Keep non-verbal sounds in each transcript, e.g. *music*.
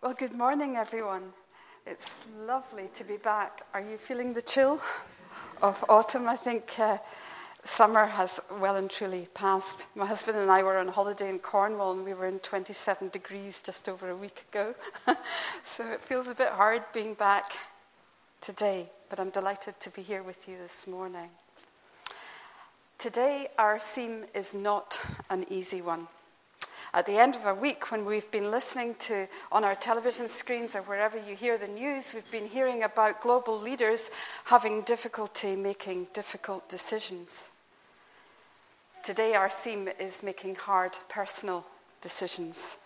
Well, good morning, everyone. It's lovely to be back. Are you feeling the chill of autumn? I think uh, summer has well and truly passed. My husband and I were on holiday in Cornwall and we were in 27 degrees just over a week ago. *laughs* so it feels a bit hard being back today, but I'm delighted to be here with you this morning. Today, our theme is not an easy one at the end of a week when we've been listening to on our television screens or wherever you hear the news, we've been hearing about global leaders having difficulty making difficult decisions. Today, our theme is making hard personal decisions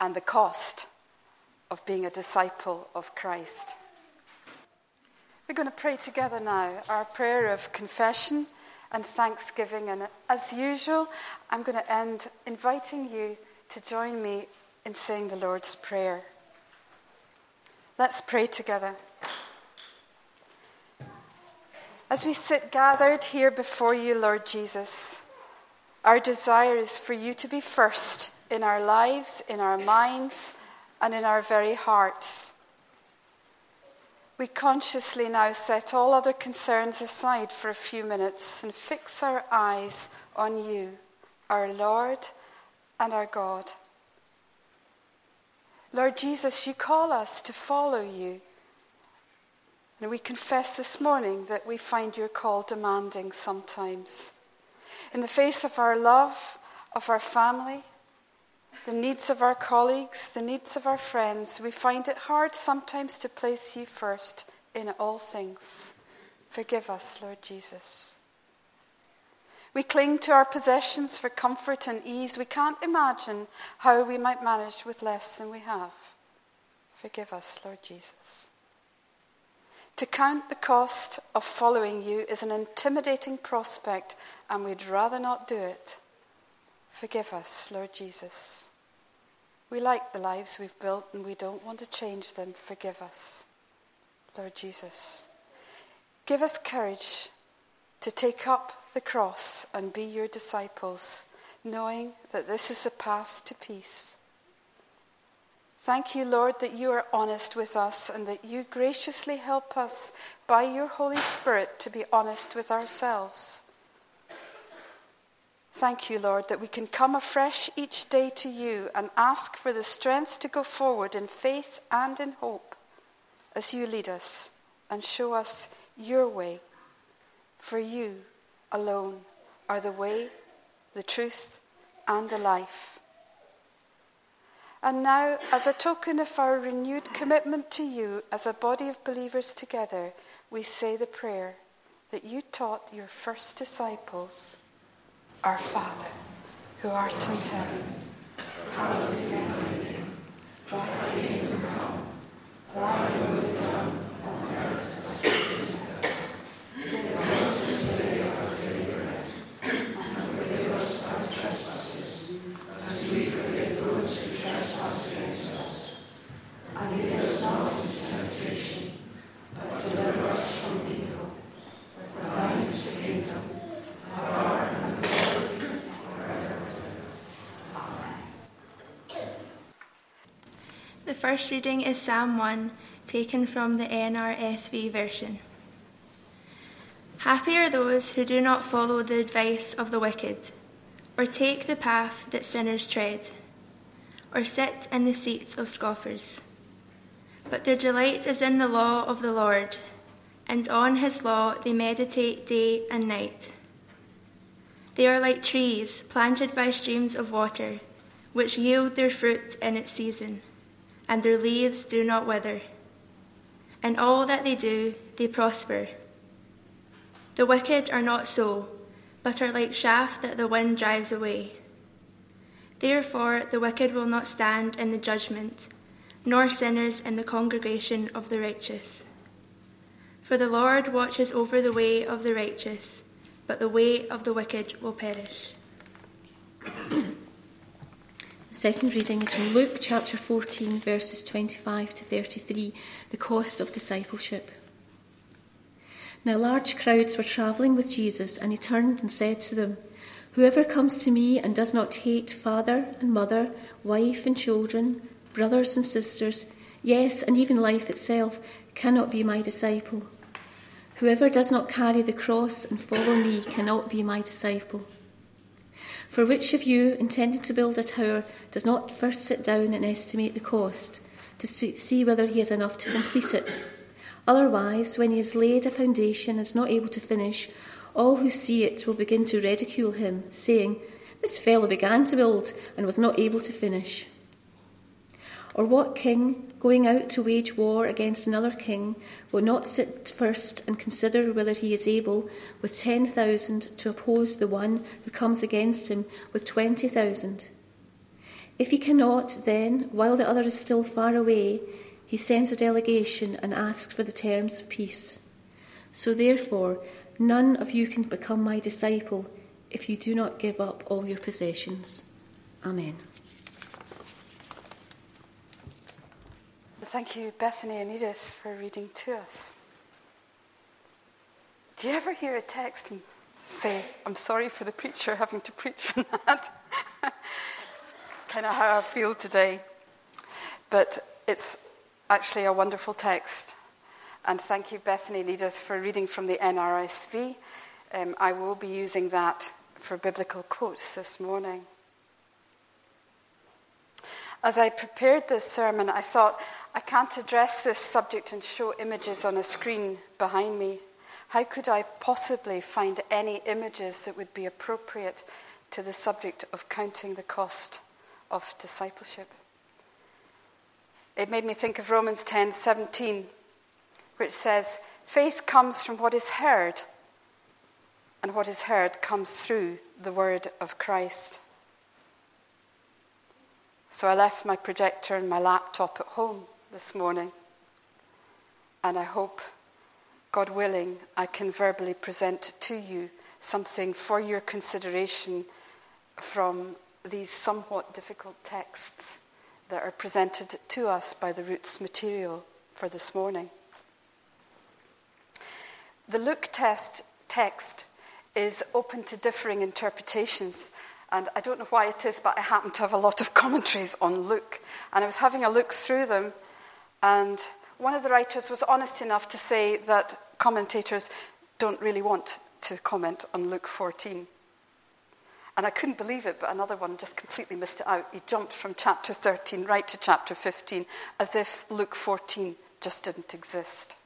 and the cost of being a disciple of Christ. We're going to pray together now our prayer of confession and thanksgiving. And as usual, I'm going to end inviting you to join me in saying the Lord's Prayer. Let's pray together. As we sit gathered here before you, Lord Jesus, our desire is for you to be first in our lives, in our minds, and in our very hearts. We consciously now set all other concerns aside for a few minutes and fix our eyes on you, our Lord and our God. Lord Jesus, you call us to follow you. And we confess this morning that we find your call demanding sometimes. In the face of our love, of our family, the needs of our colleagues, the needs of our friends, we find it hard sometimes to place you first in all things. Forgive us, Lord Jesus. We cling to our possessions for comfort and ease. We can't imagine how we might manage with less than we have. Forgive us, Lord Jesus. To count the cost of following you is an intimidating prospect, and we'd rather not do it. Forgive us, Lord Jesus. We like the lives we've built and we don't want to change them. Forgive us, Lord Jesus. Give us courage to take up the cross and be your disciples, knowing that this is the path to peace. Thank you, Lord, that you are honest with us and that you graciously help us by your Holy Spirit to be honest with ourselves. Thank you, Lord, that we can come afresh each day to you and ask for the strength to go forward in faith and in hope as you lead us and show us your way. For you alone are the way, the truth, and the life. And now, as a token of our renewed commitment to you as a body of believers together, we say the prayer that you taught your first disciples. Our Father, who art in heaven, hallowed be thy name. Thy kingdom come, thy will be done on earth as it is in heaven. Give us this day our daily bread, and forgive us our trespasses, as we forgive those who trespass against us. And lead us not into temptation, but deliver us from evil. For thine is the kingdom, power, and The first reading is Psalm 1, taken from the NRSV version. Happy are those who do not follow the advice of the wicked, or take the path that sinners tread, or sit in the seats of scoffers. But their delight is in the law of the Lord, and on his law they meditate day and night. They are like trees planted by streams of water, which yield their fruit in its season and their leaves do not wither. In all that they do, they prosper. The wicked are not so, but are like chaff that the wind drives away. Therefore, the wicked will not stand in the judgment, nor sinners in the congregation of the righteous. For the Lord watches over the way of the righteous, but the way of the wicked will perish. Second reading is from Luke chapter 14, verses 25 to 33, the cost of discipleship. Now, large crowds were travelling with Jesus, and he turned and said to them, Whoever comes to me and does not hate father and mother, wife and children, brothers and sisters, yes, and even life itself, cannot be my disciple. Whoever does not carry the cross and follow me cannot be my disciple. For which of you, intending to build a tower, does not first sit down and estimate the cost, to see whether he has enough to complete it? Otherwise, when he has laid a foundation and is not able to finish, all who see it will begin to ridicule him, saying, This fellow began to build and was not able to finish. Or what king, going out to wage war against another king, will not sit first and consider whether he is able, with ten thousand, to oppose the one who comes against him with twenty thousand? If he cannot, then, while the other is still far away, he sends a delegation and asks for the terms of peace. So, therefore, none of you can become my disciple if you do not give up all your possessions. Amen. Thank you, Bethany and Edith, for reading to us. Do you ever hear a text and say, I'm sorry for the preacher having to preach on *laughs* that? kind of how I feel today. But it's actually a wonderful text. And thank you, Bethany and Edith, for reading from the NRSV. Um, I will be using that for biblical quotes this morning. As I prepared this sermon, I thought, I can't address this subject and show images on a screen behind me. How could I possibly find any images that would be appropriate to the subject of counting the cost of discipleship? It made me think of Romans 10 17, which says, Faith comes from what is heard, and what is heard comes through the word of Christ. So I left my projector and my laptop at home this morning, and I hope, God willing, I can verbally present to you something for your consideration from these somewhat difficult texts that are presented to us by the roots material for this morning. The Luke test text is open to differing interpretations, and I don't know why it is, but I happen to have a lot of commentaries on Luke. And I was having a look through them, and one of the writers was honest enough to say that commentators don't really want to comment on Luke 14. And I couldn't believe it, but another one just completely missed it out. He jumped from chapter 13 right to chapter 15 as if Luke 14 just didn't exist.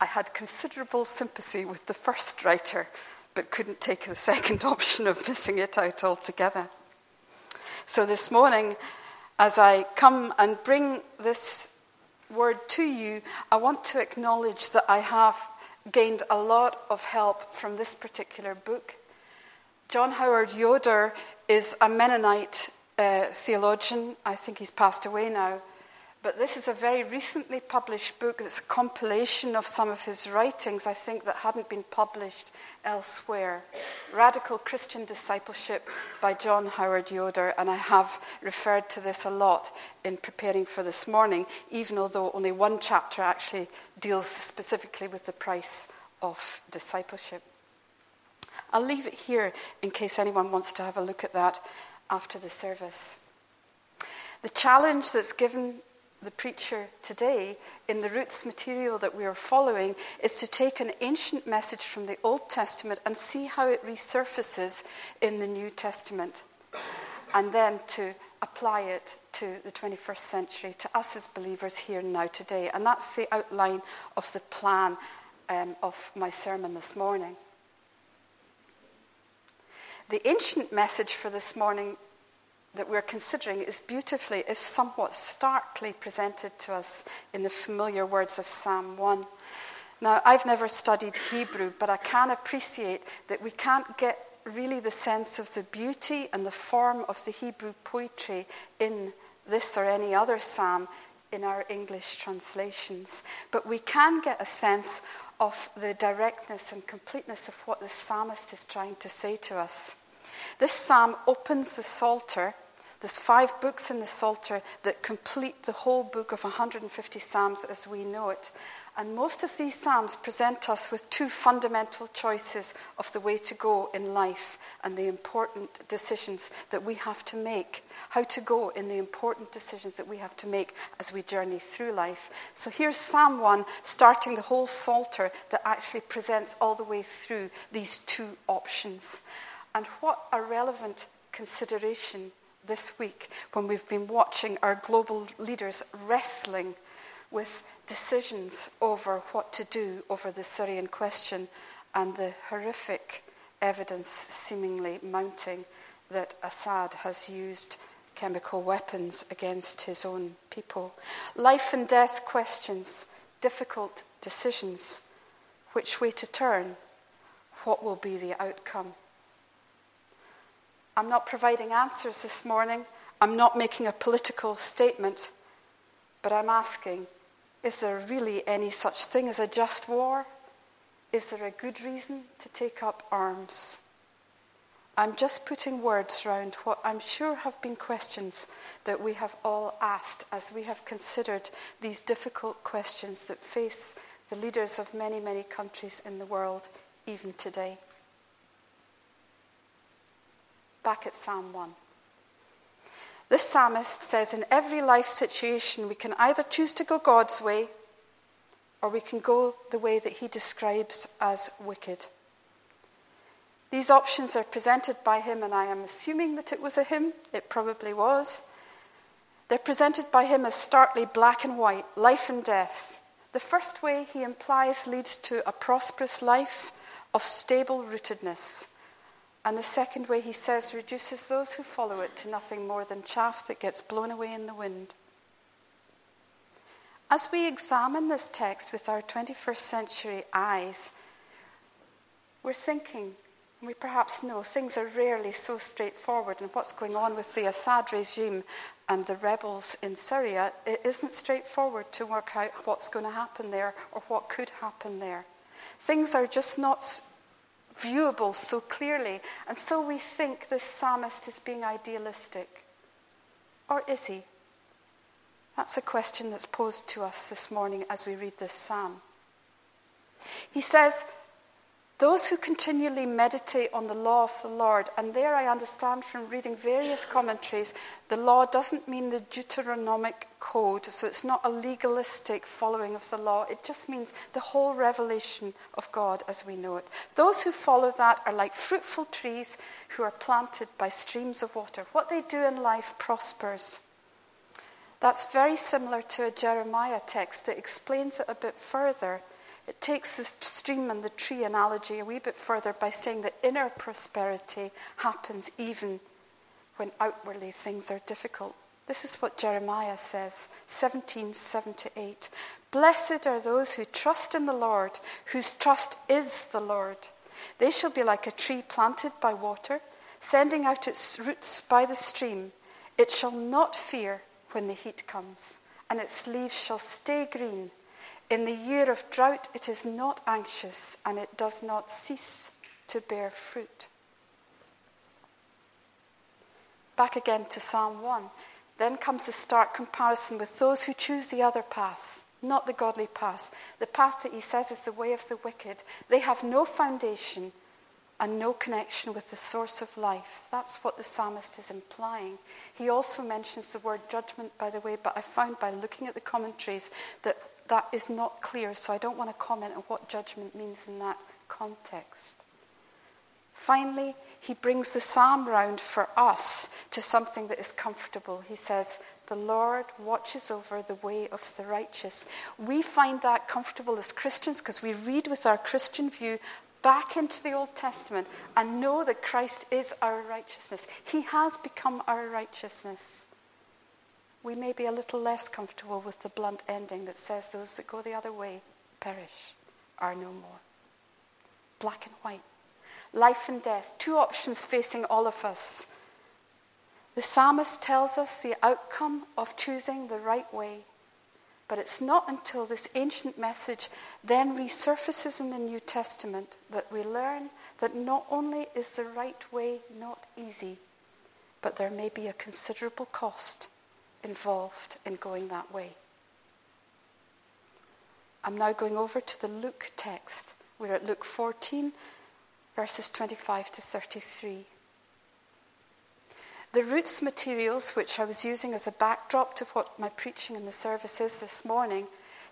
I had considerable sympathy with the first writer, but couldn't take the *laughs* second option of missing it out altogether. So this morning, as I come and bring this word to you, I want to acknowledge that I have gained a lot of help from this particular book. John Howard Yoder is a Mennonite uh, theologian. I think he's passed away now. But this is a very recently published book that's a compilation of some of his writings, I think, that hadn't been published elsewhere. Radical Christian Discipleship by John Howard Yoder, and I have referred to this a lot in preparing for this morning, even although only one chapter actually deals specifically with the price of discipleship. I'll leave it here in case anyone wants to have a look at that after the service. The challenge that's given the preacher today in the roots material that we are following is to take an ancient message from the Old Testament and see how it resurfaces in the New Testament, and then to apply it to the 21st century, to us as believers here and now today. And that's the outline of the plan um, of my sermon this morning. The ancient message for this morning that we're considering is beautifully, if somewhat starkly, presented to us in the familiar words of Psalm 1. Now, I've never studied Hebrew, but I can appreciate that we can't get really the sense of the beauty and the form of the Hebrew poetry in this or any other psalm in our English translations. But we can get a sense of the directness and completeness of what the psalmist is trying to say to us. This psalm opens the Psalter. There's five books in the Psalter that complete the whole book of 150 Psalms as we know it. And most of these Psalms present us with two fundamental choices of the way to go in life and the important decisions that we have to make. How to go in the important decisions that we have to make as we journey through life. So here's Psalm 1 starting the whole Psalter that actually presents all the way through these two options. And what a relevant consideration this week when we've been watching our global leaders wrestling with decisions over what to do over the Syrian question and the horrific evidence seemingly mounting that Assad has used chemical weapons against his own people. Life and death questions, difficult decisions. Which way to turn? What will be the outcome? I'm not providing answers this morning. I'm not making a political statement, but I'm asking is there really any such thing as a just war? Is there a good reason to take up arms? I'm just putting words around what I'm sure have been questions that we have all asked as we have considered these difficult questions that face the leaders of many, many countries in the world, even today. Back at Psalm 1. This psalmist says in every life situation, we can either choose to go God's way or we can go the way that he describes as wicked. These options are presented by him, and I am assuming that it was a hymn. It probably was. They're presented by him as starkly black and white, life and death. The first way he implies leads to a prosperous life of stable rootedness. And the second way, he says, reduces those who follow it to nothing more than chaff that gets blown away in the wind. As we examine this text with our 21st century eyes, we're thinking, we perhaps know, things are rarely so straightforward. And what's going on with the Assad regime and the rebels in Syria, it isn't straightforward to work out what's going to happen there or what could happen there. Things are just not viewable so clearly. And so we think this psalmist is being idealistic. Or is he? That's a question that's posed to us this morning as we read this psalm. He says, those who continually meditate on the law of the Lord, and there I understand from reading various commentaries, the law doesn't mean the Deuteronomic code, so it's not a legalistic following of the law. It just means the whole revelation of God as we know it. Those who follow that are like fruitful trees who are planted by streams of water. What they do in life prospers. That's very similar to a Jeremiah text that explains it a bit further it takes the stream and the tree analogy a wee bit further by saying that inner prosperity happens even when outwardly things are difficult. This is what Jeremiah says, 17, 7 to 8. Blessed are those who trust in the Lord, whose trust is the Lord. They shall be like a tree planted by water, sending out its roots by the stream. It shall not fear when the heat comes, and its leaves shall stay green. In the year of drought, it is not anxious and it does not cease to bear fruit. Back again to Psalm 1. Then comes the stark comparison with those who choose the other path, not the godly path. The path that he says is the way of the wicked. They have no foundation and no connection with the source of life. That's what the psalmist is implying. He also mentions the word judgment, by the way, but I found by looking at the commentaries that that is not clear, so I don't want to comment on what judgment means in that context. Finally, he brings the psalm round for us to something that is comfortable. He says, The Lord watches over the way of the righteous. We find that comfortable as Christians because we read with our Christian view back into the Old Testament and know that Christ is our righteousness. He has become our righteousness we may be a little less comfortable with the blunt ending that says those that go the other way perish, are no more. Black and white. Life and death. Two options facing all of us. The psalmist tells us the outcome of choosing the right way. But it's not until this ancient message then resurfaces in the New Testament that we learn that not only is the right way not easy, but there may be a considerable cost involved in going that way. I'm now going over to the Luke text. We're at Luke 14, verses 25 to 33. The roots materials, which I was using as a backdrop to what my preaching in the service is this morning,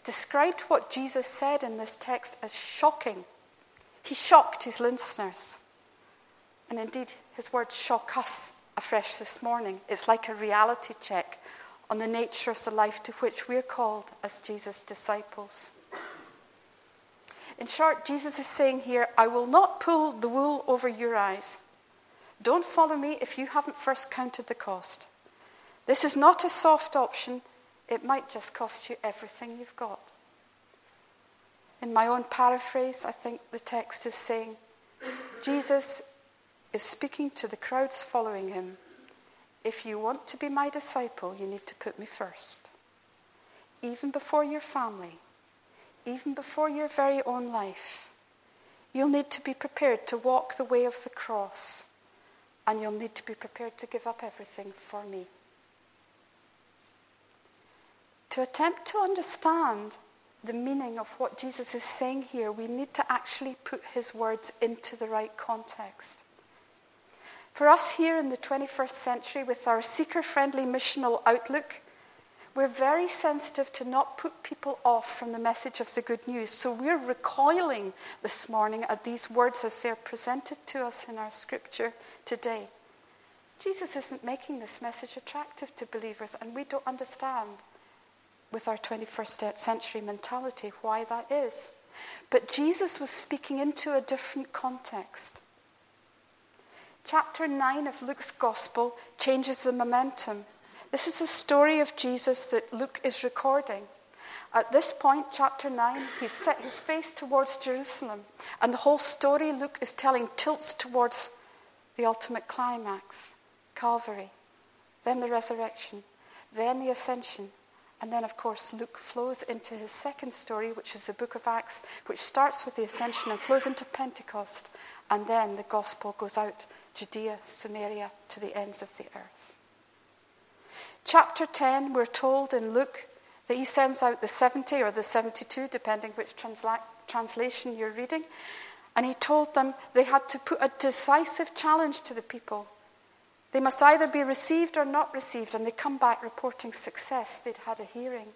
described what Jesus said in this text as shocking. He shocked his listeners. And indeed, his words shock us afresh this morning. It's like a reality check on the nature of the life to which we're called as Jesus' disciples. In short, Jesus is saying here, I will not pull the wool over your eyes. Don't follow me if you haven't first counted the cost. This is not a soft option. It might just cost you everything you've got. In my own paraphrase, I think the text is saying, Jesus is speaking to the crowds following him. If you want to be my disciple, you need to put me first. Even before your family, even before your very own life, you'll need to be prepared to walk the way of the cross, and you'll need to be prepared to give up everything for me. To attempt to understand the meaning of what Jesus is saying here, we need to actually put his words into the right context. For us here in the 21st century, with our seeker friendly missional outlook, we're very sensitive to not put people off from the message of the good news. So we're recoiling this morning at these words as they're presented to us in our scripture today. Jesus isn't making this message attractive to believers, and we don't understand with our 21st century mentality why that is. But Jesus was speaking into a different context. Chapter 9 of Luke's Gospel changes the momentum. This is a story of Jesus that Luke is recording. At this point, chapter 9, he's set his face towards Jerusalem, and the whole story Luke is telling tilts towards the ultimate climax Calvary, then the resurrection, then the ascension, and then, of course, Luke flows into his second story, which is the book of Acts, which starts with the ascension and flows into Pentecost. And then the gospel goes out Judea, Samaria, to the ends of the earth. Chapter 10, we're told in Luke that he sends out the 70 or the 72, depending which transla- translation you're reading. And he told them they had to put a decisive challenge to the people they must either be received or not received, and they come back reporting success. They'd had a hearing.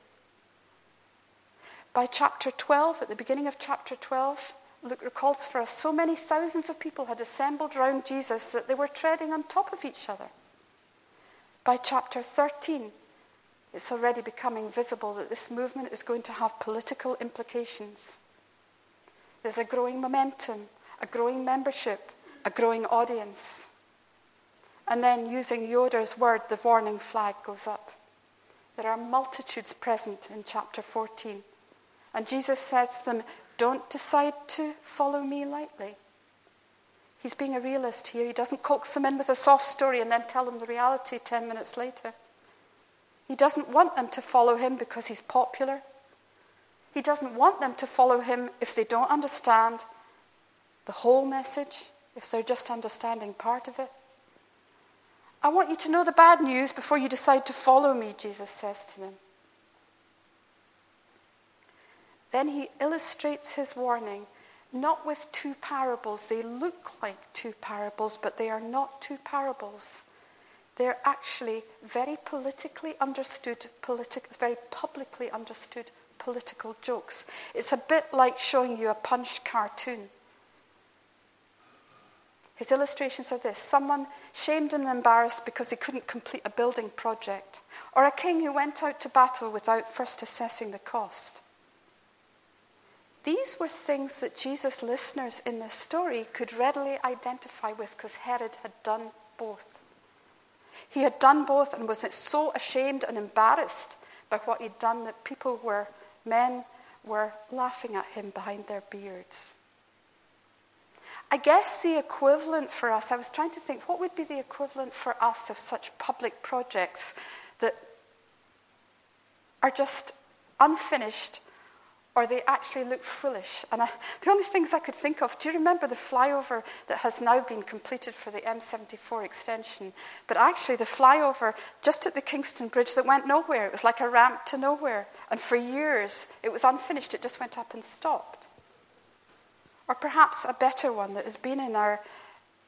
By chapter 12, at the beginning of chapter 12, Luke recalls for us so many thousands of people had assembled round Jesus that they were treading on top of each other. By chapter 13, it's already becoming visible that this movement is going to have political implications. There's a growing momentum, a growing membership, a growing audience. And then, using Yoder's word, the warning flag goes up. There are multitudes present in chapter 14. And Jesus says to them, Don't decide to follow me lightly. He's being a realist here. He doesn't coax them in with a soft story and then tell them the reality 10 minutes later. He doesn't want them to follow him because he's popular. He doesn't want them to follow him if they don't understand the whole message, if they're just understanding part of it. I want you to know the bad news before you decide to follow me, Jesus says to them. Then he illustrates his warning not with two parables. They look like two parables, but they are not two parables. They're actually very politically understood, politi- very publicly understood political jokes. It's a bit like showing you a Punch cartoon. His illustrations are this someone shamed and embarrassed because he couldn't complete a building project, or a king who went out to battle without first assessing the cost. These were things that Jesus' listeners in this story could readily identify with because Herod had done both. He had done both and was so ashamed and embarrassed by what he'd done that people were, men were laughing at him behind their beards. I guess the equivalent for us, I was trying to think, what would be the equivalent for us of such public projects that are just unfinished or they actually look foolish. And I, the only things I could think of, do you remember the flyover that has now been completed for the M74 extension? But actually, the flyover just at the Kingston Bridge that went nowhere. It was like a ramp to nowhere. And for years, it was unfinished, it just went up and stopped. Or perhaps a better one that has been in our,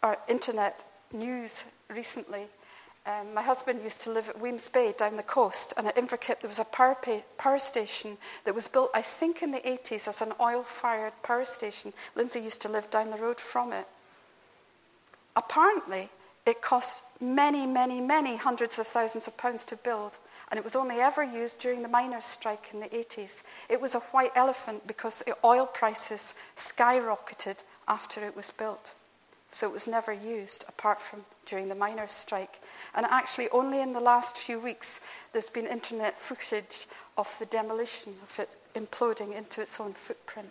our internet news recently um, my husband used to live at Wemyss Bay down the coast, and at Inverkip there was a power, pay, power station that was built, I think, in the 80s as an oil fired power station. Lindsay used to live down the road from it. Apparently, it cost many, many, many hundreds of thousands of pounds to build, and it was only ever used during the miners' strike in the 80s. It was a white elephant because the oil prices skyrocketed after it was built. So it was never used apart from during the miners' strike. And actually, only in the last few weeks, there's been internet footage of the demolition of it imploding into its own footprint.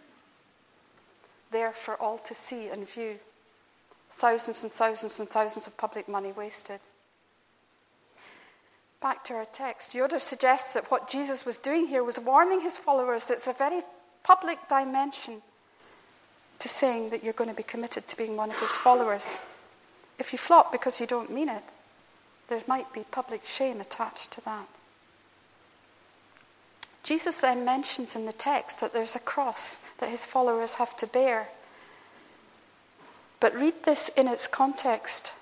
There for all to see and view. Thousands and thousands and thousands of public money wasted. Back to our text. Yoder suggests that what Jesus was doing here was warning his followers that it's a very public dimension to saying that you're going to be committed to being one of his followers. If you flop because you don't mean it, there might be public shame attached to that. Jesus then mentions in the text that there's a cross that his followers have to bear. But read this in its context.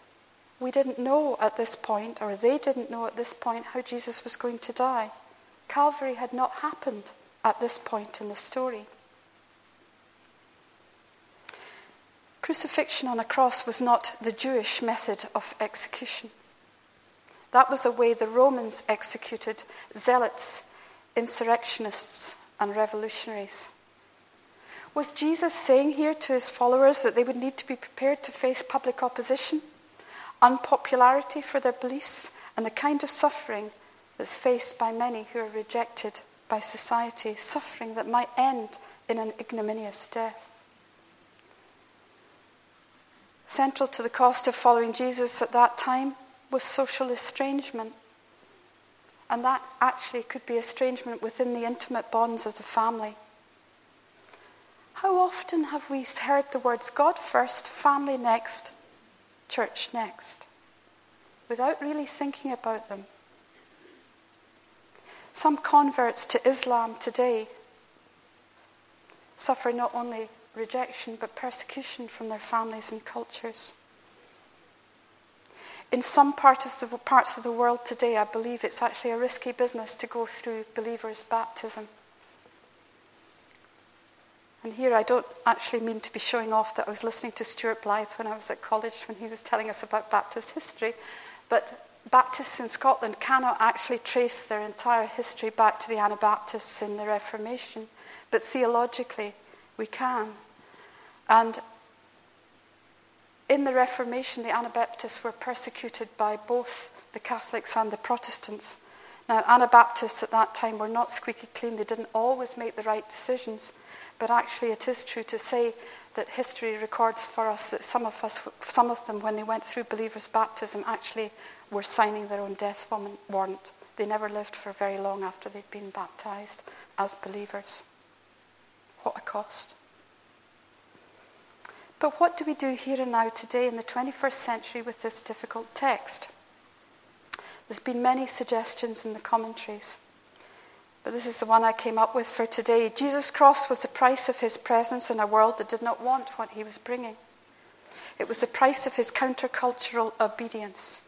We didn't know at this point, or they didn't know at this point, how Jesus was going to die. Calvary had not happened at this point in the story. Crucifixion on a cross was not the Jewish method of execution. That was the way the Romans executed zealots, insurrectionists, and revolutionaries. Was Jesus saying here to his followers that they would need to be prepared to face public opposition, unpopularity for their beliefs, and the kind of suffering that's faced by many who are rejected by society, suffering that might end in an ignominious death? Central to the cost of following Jesus at that time was social estrangement. And that actually could be estrangement within the intimate bonds of the family. How often have we heard the words God first, family next, church next, without really thinking about them? Some converts to Islam today suffer not only rejection, but persecution from their families and cultures. In some part of the, parts of the world today, I believe it's actually a risky business to go through believers' baptism. And here I don't actually mean to be showing off that I was listening to Stuart Blythe when I was at college when he was telling us about Baptist history, but Baptists in Scotland cannot actually trace their entire history back to the Anabaptists in the Reformation, but theologically we can. And in the Reformation, the Anabaptists were persecuted by both the Catholics and the Protestants. Now, Anabaptists at that time were not squeaky clean. They didn't always make the right decisions. But actually, it is true to say that history records for us that some of us, some of them, when they went through believers' baptism, actually were signing their own death warrant. They never lived for very long after they'd been baptized as believers. What a cost. But what do we do here and now today in the 21st century with this difficult text? There's been many suggestions in the commentaries, but this is the one I came up with for today. Jesus' cross was the price of his presence in a world that did not want what he was bringing. It was the price of his countercultural obedience.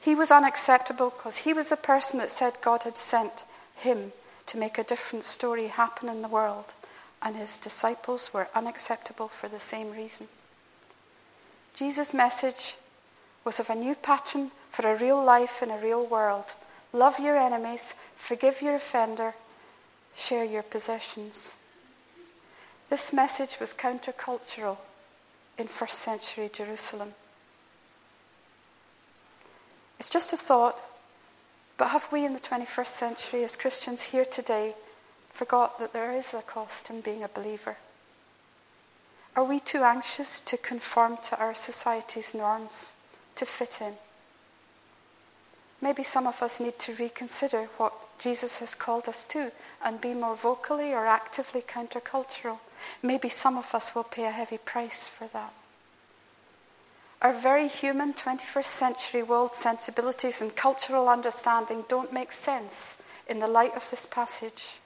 He was unacceptable because he was the person that said God had sent him to make a different story happen in the world, and his disciples were unacceptable for the same reason. Jesus' message was of a new pattern for a real life in a real world. Love your enemies, forgive your offender, share your possessions. This message was countercultural in first century Jerusalem. It's just a thought, but have we in the 21st century, as Christians here today, forgot that there is a cost in being a believer? Are we too anxious to conform to our society's norms, to fit in? Maybe some of us need to reconsider what Jesus has called us to and be more vocally or actively countercultural. Maybe some of us will pay a heavy price for that. Our very human 21st century world sensibilities and cultural understanding don't make sense in the light of this passage.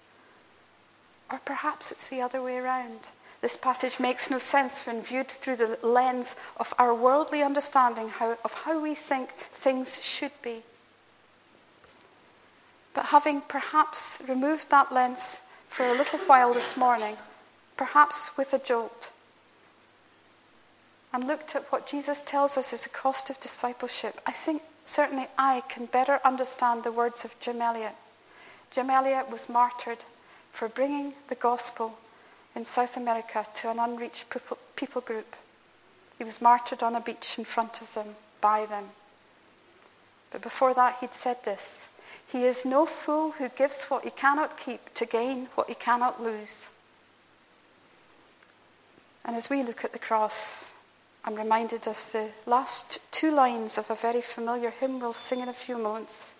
Or perhaps it's the other way around. This passage makes no sense when viewed through the lens of our worldly understanding of how we think things should be. But having perhaps removed that lens for a little while this morning, perhaps with a jolt, and looked at what Jesus tells us is a cost of discipleship, I think certainly I can better understand the words of Jim Elliot. Jim Elliot was martyred for bringing the gospel in South America to an unreached people, group. He was martyred on a beach in front of them, by them. But before that, he'd said this He is no fool who gives what he cannot keep to gain what he cannot lose. And as we look at the cross, I'm reminded of the last two lines of a very familiar hymn we'll sing in a few moments.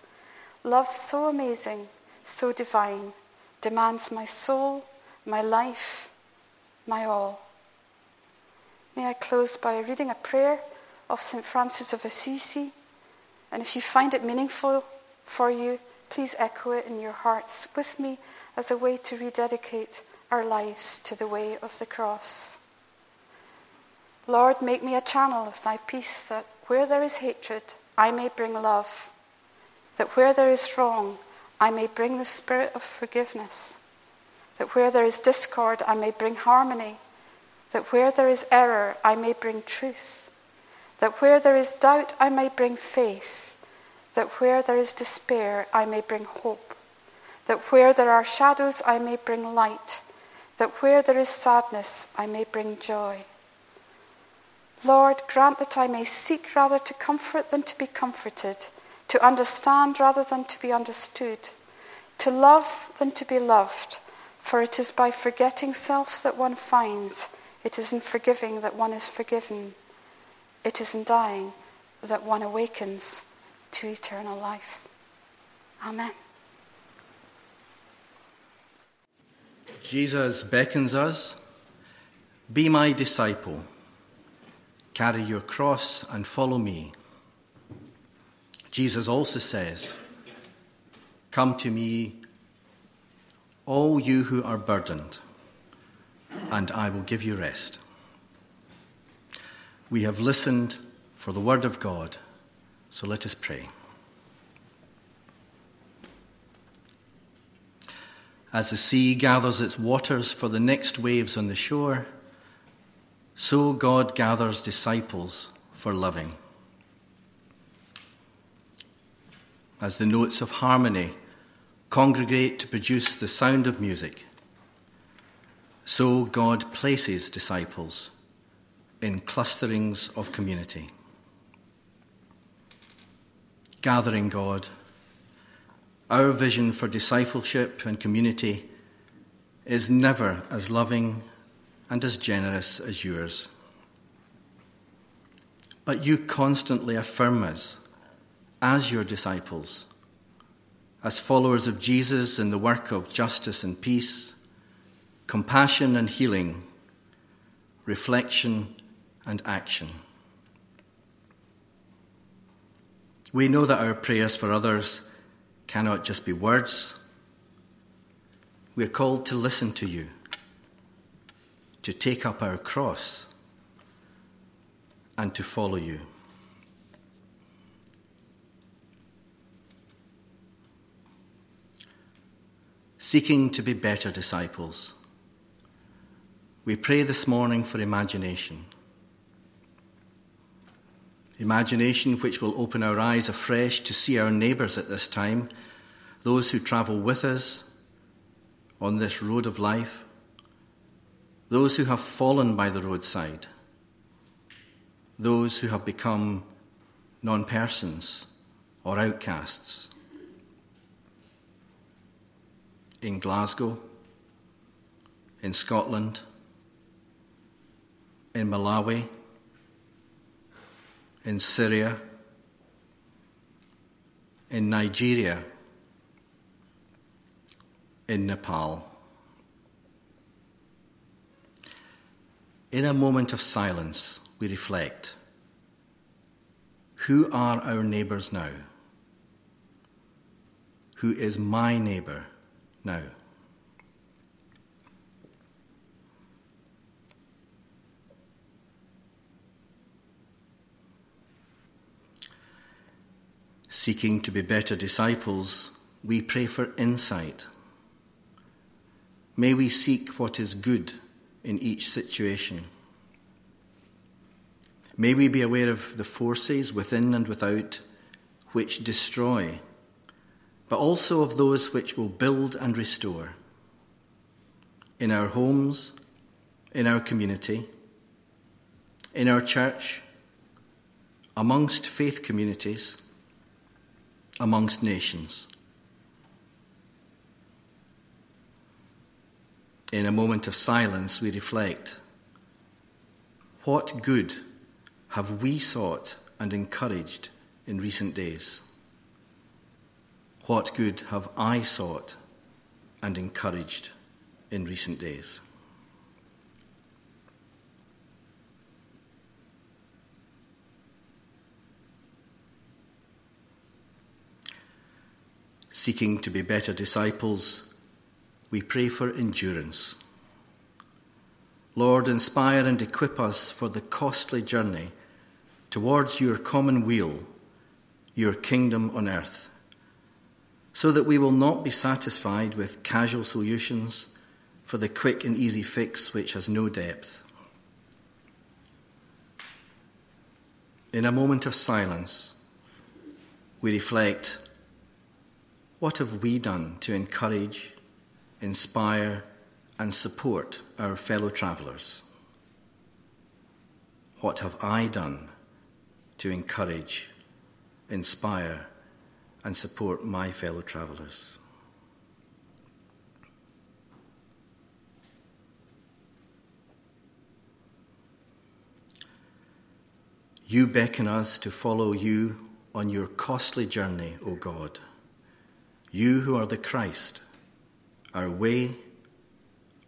Love so amazing, so divine, demands my soul, my life, my all. May I close by reading a prayer of St. Francis of Assisi. And if you find it meaningful for you, please echo it in your hearts with me as a way to rededicate our lives to the way of the cross. Lord, make me a channel of thy peace that where there is hatred, I may bring love, that where there is wrong, I may bring the spirit of forgiveness, that where there is discord, I may bring harmony, that where there is error, I may bring truth, that where there is doubt, I may bring faith, that where there is despair, I may bring hope, that where there are shadows, I may bring light, that where there is sadness, I may bring joy. Lord, grant that I may seek rather to comfort than to be comforted, to understand rather than to be understood, to love than to be loved, for it is by forgetting self that one finds, it is in forgiving that one is forgiven, it is in dying that one awakens to eternal life. Amen. Jesus beckons us, Be my disciple. Carry your cross and follow me. Jesus also says, Come to me, all you who are burdened, and I will give you rest. We have listened for the word of God, so let us pray. As the sea gathers its waters for the next waves on the shore, so God gathers disciples for loving. As the notes of harmony congregate to produce the sound of music, so God places disciples in clusterings of community. Gathering God, our vision for discipleship and community is never as loving and as generous as yours. But you constantly affirm us as your disciples, as followers of Jesus in the work of justice and peace, compassion and healing, reflection and action. We know that our prayers for others cannot just be words. We're called to listen to you to take up our cross and to follow you. Seeking to be better disciples, we pray this morning for imagination. Imagination which will open our eyes afresh to see our neighbours at this time, those who travel with us on this road of life those who have fallen by the roadside, those who have become non persons or outcasts. In Glasgow, in Scotland, in Malawi, in Syria, in Nigeria, in Nepal. In a moment of silence, we reflect who are our neighbours now? Who is my neighbour now? Seeking to be better disciples, we pray for insight. May we seek what is good in each situation. May we be aware of the forces within and without which destroy, but also of those which will build and restore. In our homes, in our community, in our church, amongst faith communities, amongst nations. In a moment of silence, we reflect what good have we sought and encouraged in recent days? What good have I sought and encouraged in recent days? Seeking to be better disciples, we pray for endurance. Lord, inspire and equip us for the costly journey towards your common weal, your kingdom on earth, so that we will not be satisfied with casual solutions for the quick and easy fix which has no depth. In a moment of silence, we reflect what have we done to encourage, inspire, and support our fellow travellers? What have I done to encourage, inspire, and support my fellow travellers? You beckon us to follow you on your costly journey, O God. You who are the Christ, our way,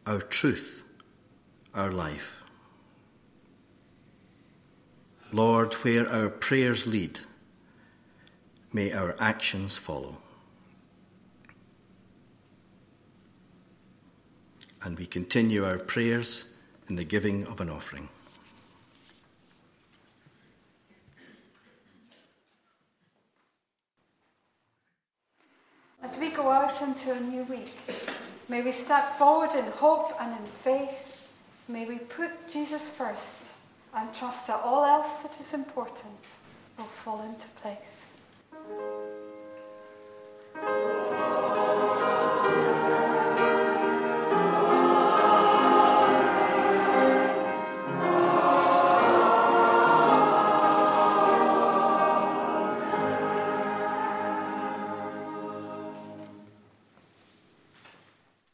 our truth, our life. Lord, where our prayers lead, may our actions follow. And we continue our prayers in the giving of an offering. As we go out into a new week, may we step forward in hope and in faith. May we put Jesus first and trust that all else that is important will fall into place. Oh.